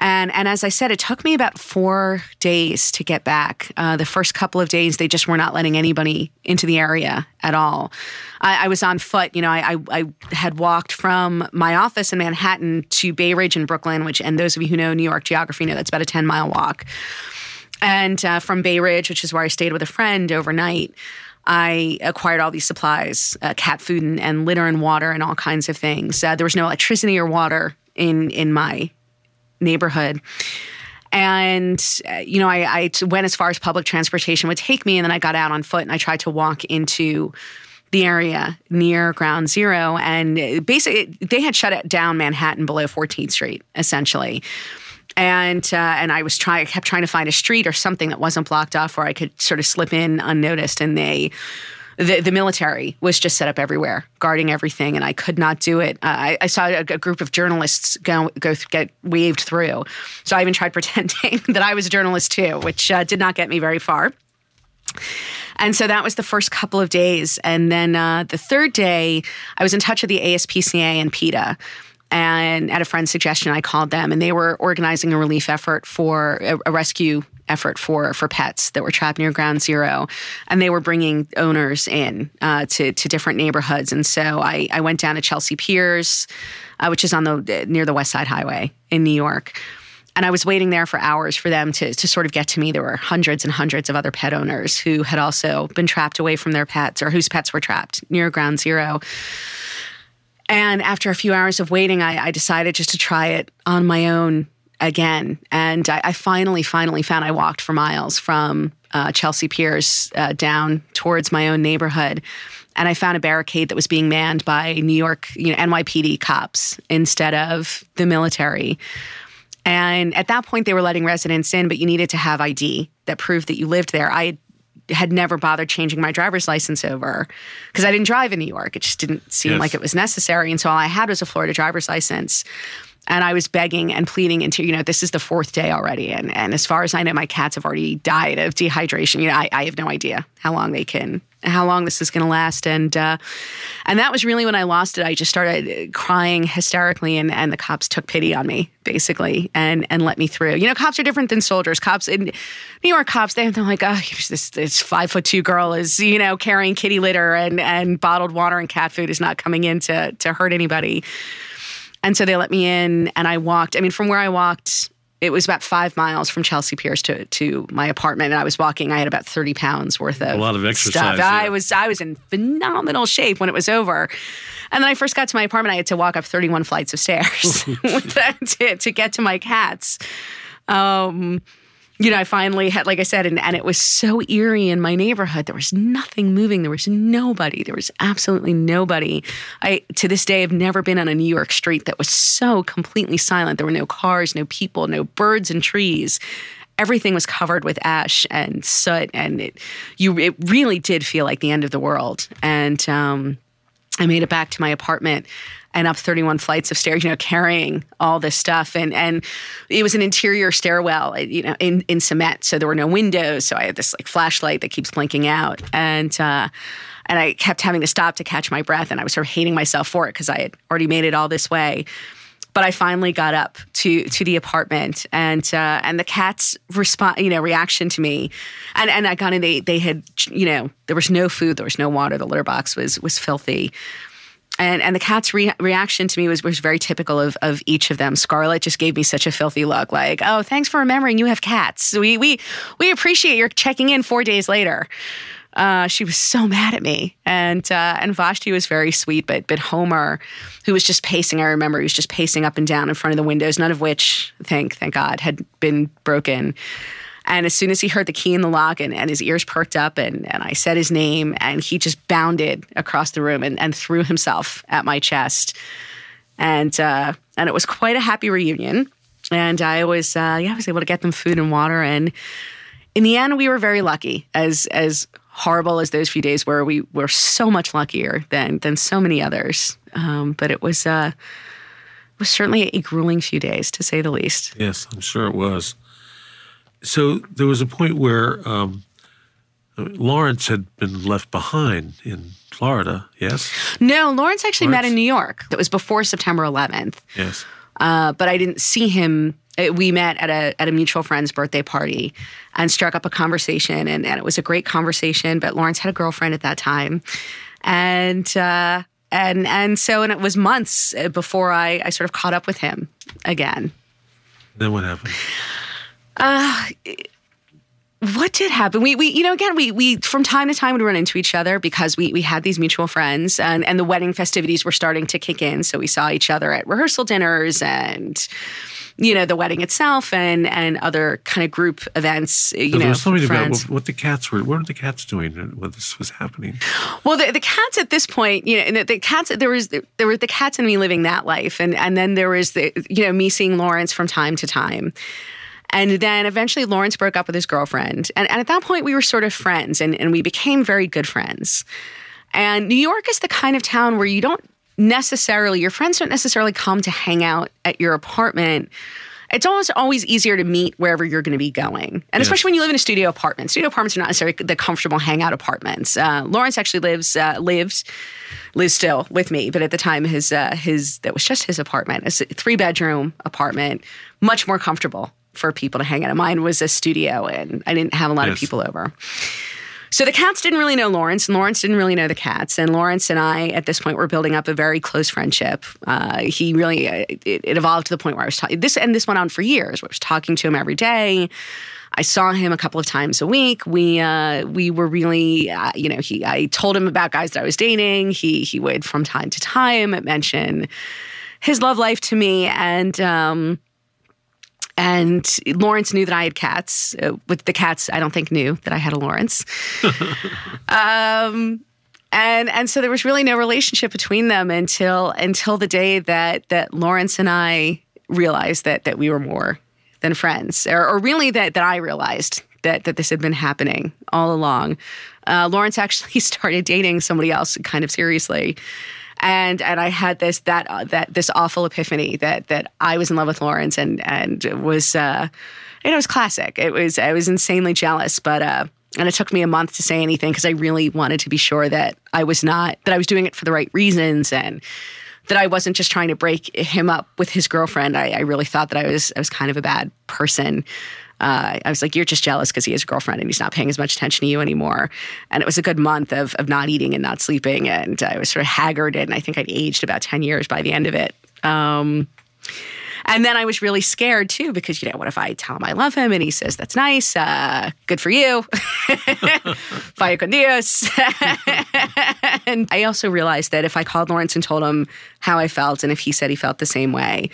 And and as I said, it took me about four days to get back. Uh, the first couple of days, they just were not letting anybody into the area at all. I, I was on foot. You know, I, I, I had walked from my office in Manhattan to Bay Ridge in Brooklyn, which and those of you who know New York geography know that's about a ten mile walk. And uh, from Bay Ridge, which is where I stayed with a friend overnight. I acquired all these supplies, uh, cat food and, and, litter and water and all kinds of things. Uh, there was no electricity or water in in my neighborhood. And, uh, you know, I, I went as far as public transportation would take me, and then I got out on foot and I tried to walk into the area near Ground Zero. And basically, they had shut down Manhattan below 14th Street, essentially and uh, and I was trying, kept trying to find a street or something that wasn't blocked off where I could sort of slip in unnoticed. And they, the, the military was just set up everywhere, guarding everything, and I could not do it. Uh, I, I, saw a, a, group of journalists go go get waved through, so I even tried pretending that I was a journalist too, which uh, did not get me very far. And so that was the first couple of days, and then uh, the third day, I was in touch with the ASPCA and PETA and at a friend's suggestion, I called them, and they were organizing a relief effort for a, a rescue effort for for pets that were trapped near Ground Zero, and they were bringing owners in uh, to to different neighborhoods. And so I I went down to Chelsea Piers, uh, which is on the near the West Side Highway in New York. And I was waiting there for hours for them to, to sort of get to me. There were hundreds and hundreds of other pet owners who had also been trapped away from their pets or whose pets were trapped near Ground Zero. And after a few hours of waiting, I, I decided just to try it on my own again. And I, I finally, finally found I walked for miles from uh, Chelsea Piers uh, down towards my own neighborhood. And I found a barricade that was being manned by New York, you know, NYPD cops instead of the military. And at that point, they were letting residents in, but you needed to have ID that proved that you lived there. I had never bothered changing my driver's license over because I didn't drive in New York. It just didn't seem yes. like it was necessary. And so all I had was a Florida driver's license. And I was begging and pleading into, you know, this is the fourth day already. And, and as far as I know, my cats have already died of dehydration. You know, I, I have no idea how long they can how long this is going to last. And uh, and that was really when I lost it. I just started crying hysterically, and, and the cops took pity on me basically and and let me through. You know, cops are different than soldiers. Cops in New York, cops they they're like, oh, this this five foot two girl is you know carrying kitty litter and and bottled water and cat food is not coming in to to hurt anybody. And so they let me in, and I walked. I mean, from where I walked it was about five miles from Chelsea Piers to, to my apartment, and I was walking. I had about thirty pounds worth of a lot of exercise. Stuff. Yeah. I was I was in phenomenal shape when it was over, and then I first got to my apartment. I had to walk up thirty one flights of stairs to, to get to my cats. Um, you know, I finally had, like I said, and, and it was so eerie in my neighborhood. There was nothing moving. There was nobody. There was absolutely nobody. I, to this day, have never been on a New York street that was so completely silent. There were no cars, no people, no birds and trees. Everything was covered with ash and soot, and it, you, it really did feel like the end of the world. And um, I made it back to my apartment and up 31 flights of stairs, you know, carrying all this stuff. And and it was an interior stairwell, you know, in, in cement. So there were no windows. So I had this like flashlight that keeps blinking out. And uh, and I kept having to stop to catch my breath. And I was sort of hating myself for it because I had already made it all this way. But I finally got up to to the apartment, and uh, and the cat's response, you know, reaction to me, and and I got in. They they had, you know, there was no food, there was no water. The litter box was was filthy. And, and the cat's re- reaction to me was, was very typical of, of each of them. Scarlett just gave me such a filthy look, like, "Oh, thanks for remembering you have cats. We we we appreciate your checking in four days later." Uh, she was so mad at me, and uh, and Vashti was very sweet, but but Homer, who was just pacing, I remember he was just pacing up and down in front of the windows, none of which, thank thank God, had been broken. And as soon as he heard the key in the lock and, and his ears perked up and, and I said his name and he just bounded across the room and, and threw himself at my chest. And uh, and it was quite a happy reunion. And I was uh, yeah, I was able to get them food and water. And in the end, we were very lucky. As as horrible as those few days were, we were so much luckier than than so many others. Um, but it was uh, it was certainly a grueling few days, to say the least. Yes, I'm sure it was. So there was a point where um, Lawrence had been left behind in Florida, yes? No, Lawrence actually Lawrence? met in New York. That was before September 11th. Yes. Uh, but I didn't see him. Uh, we met at a at a mutual friend's birthday party and struck up a conversation, and, and it was a great conversation. But Lawrence had a girlfriend at that time, and uh, and and so and it was months uh, before I, I sort of caught up with him again. Then what happened? Uh, what did happen? We, we, you know, again, we, we, from time to time would run into each other because we, we had these mutual friends and, and the wedding festivities were starting to kick in. So we saw each other at rehearsal dinners and, you know, the wedding itself and, and other kind of group events, you So know, something about friends. what, what the cats were. What were the cats doing when this was happening? Well, the, the cats at this point, you know, the, the cats there was there were the cats and me living that life, and and then there was the you know me seeing Lawrence from time to time. And then eventually Lawrence broke up with his girlfriend. And, and at that point, we were sort of friends and, and we became very good friends. And New York is the kind of town where you don't necessarily, your friends don't necessarily come to hang out at your apartment. It's almost always easier to meet wherever you're going to be going. And especially when you live in a studio apartment. Studio apartments are not necessarily the comfortable hangout apartments. Uh, Lawrence actually lives, uh, lives, lives still with me, but at the time his, uh, his, that was just his apartment. It's a three bedroom apartment, much more comfortable for people to hang out. Mine was a studio and I didn't have a lot of people over. So the cats didn't really know Lawrence, and Lawrence didn't really know the cats. And Lawrence and I, at this point, were building up a very close friendship. Uh, he really, uh, it, it evolved to the point where I was talking this, and this went on for years. Where I was talking to him every day. I saw him a couple of times a week. We uh, we were really, uh, you know, he. I told him about guys that I was dating. He he would from time to time mention his love life to me, and. Um, and Lawrence knew that I had cats. Uh, with the cats, I don't think knew that I had a Lawrence. um, and and so there was really no relationship between them until until the day that that Lawrence and I realized that that we were more than friends, or, or really that that I realized that that this had been happening all along. Uh, Lawrence actually started dating somebody else kind of seriously. And and I had this that uh, that this awful epiphany that that I was in love with Lawrence and and it was uh, it was classic. It was I was insanely jealous, but uh, and it took me a month to say anything because I really wanted to be sure that I was not that I was doing it for the right reasons and that I wasn't just trying to break him up with his girlfriend. I, I really thought that I was I was kind of a bad person. Uh, I was like, you're just jealous because he has a girlfriend and he's not paying as much attention to you anymore. And it was a good month of of not eating and not sleeping, and I was sort of haggard, and I think I'd aged about ten years by the end of it. Um, and then I was really scared too because, you know, what if I tell him I love him and he says, that's nice, uh, good for you, vaya con Dios. and I also realized that if I called Lawrence and told him how I felt and if he said he felt the same way,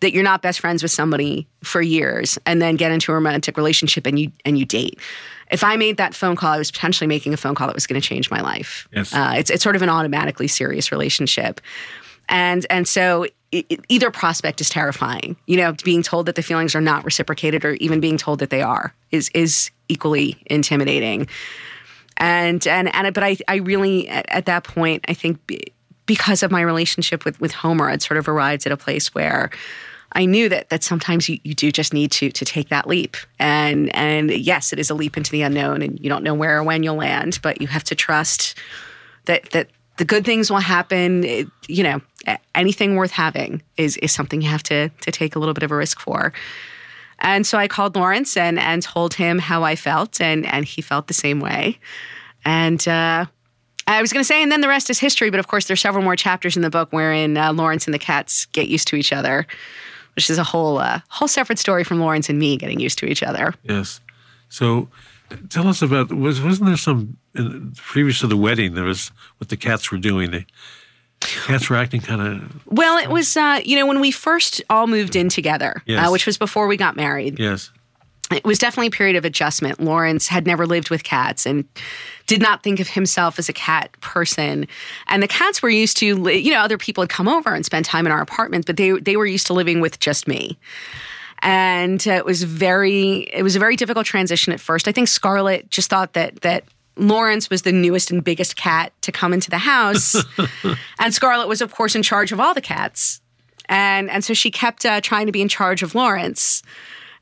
that you're not best friends with somebody for years and then get into a romantic relationship and you and you date. If I made that phone call, I was potentially making a phone call that was going to change my life. Yes. Uh, it's it's sort of an automatically serious relationship, and and so either prospect is terrifying. You know, being told that the feelings are not reciprocated, or even being told that they are, is is equally intimidating. And and and but I I really at, at that point I think because of my relationship with with Homer, I'd sort of arrived at a place where. I knew that that sometimes you, you do just need to to take that leap. And and yes, it is a leap into the unknown and you don't know where or when you'll land, but you have to trust that that the good things will happen. It- you know, anything worth having is is something you have to to take a little bit of a risk for. And so I called Lawrence and and told him how I felt, and and he felt the same way. And uh, I was going to say, and then the rest is history. But of course, there's several more chapters in the book wherein uh, Lawrence and the cats get used to each other, which is a whole uh, whole separate story from Lawrence and me getting used to each other. Yes. So, tell us about was wasn't there some in, previous to the wedding? There was what the cats were doing. The cats were acting kind of Well, it was uh, you know when we first all moved in together, Yes. uh, which was before we got married. yes. it was definitely a period of adjustment. Lawrence had never lived with cats and did not think of himself as a cat person. And the cats were used to, you know, other people had come over and spent time in our apartment, but they they were used to living with just me. And uh, it was very it was a very difficult transition at first. I think Scarlett just thought that that Lawrence was the newest and biggest cat to come into the house, and Scarlett was, of course, in charge of all the cats. And and so she kept uh, trying to be in charge of Lawrence.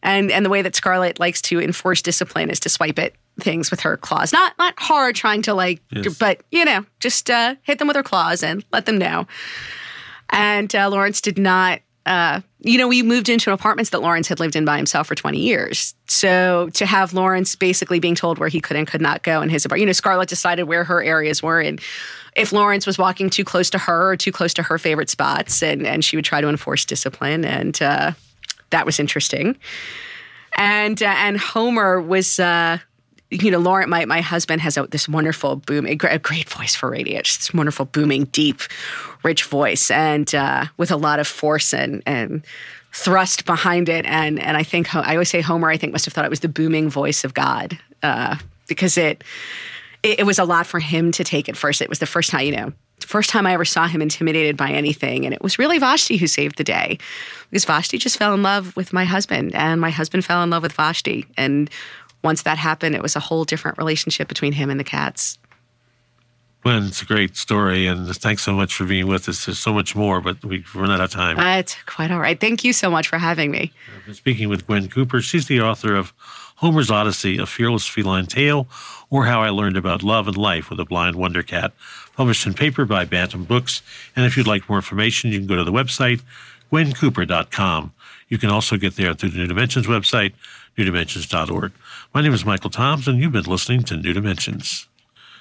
And and the way that Scarlett likes to enforce discipline is to swipe at things with her claws. Not not hard, trying to like, Yes. but you know, just uh, hit them with her claws and let them know. And uh, Lawrence did not uh, you know, we moved into apartments that Lawrence had lived in by himself for 20 years. So to have Lawrence basically being told where he could and could not go in his apartment, you know, Scarlett decided where her areas were and if Lawrence was walking too close to her or too close to her favorite spots, and, and she would try to enforce discipline. And uh, that was interesting. And, uh, and Homer was, uh, you know, Lauren, my, my husband has a, this wonderful boom, a, a great voice for radio, just this wonderful, booming, deep, rich voice, and uh, with a lot of force and and thrust behind it. And and I think I always say Homer, I think must have thought it was the booming voice of God uh, because it, it it was a lot for him to take at first. It was the first time, you know, first time I ever saw him intimidated by anything. And it was really Vashti who saved the day because Vashti just fell in love with my husband and my husband fell in love with Vashti. And once that happened, it was a whole different relationship between him and the cats. Gwen, it's a great story, and thanks so much for being with us. There's so much more, but we've run out of time. Uh, That's quite all right. Thank you so much for having me. I've been speaking with Gwen Cooper. She's the author of Homer's Odyssey, A Fearless Feline Tale, or How I Learned About Love and Life with a Blind Wonder Cat, published in paper by Bantam Books. And if you'd like more information, you can go to the website, gwencooper.com. You can also get there through the New Dimensions website, newdimensions.org. My name is Michael Toms, and you've been listening to New Dimensions.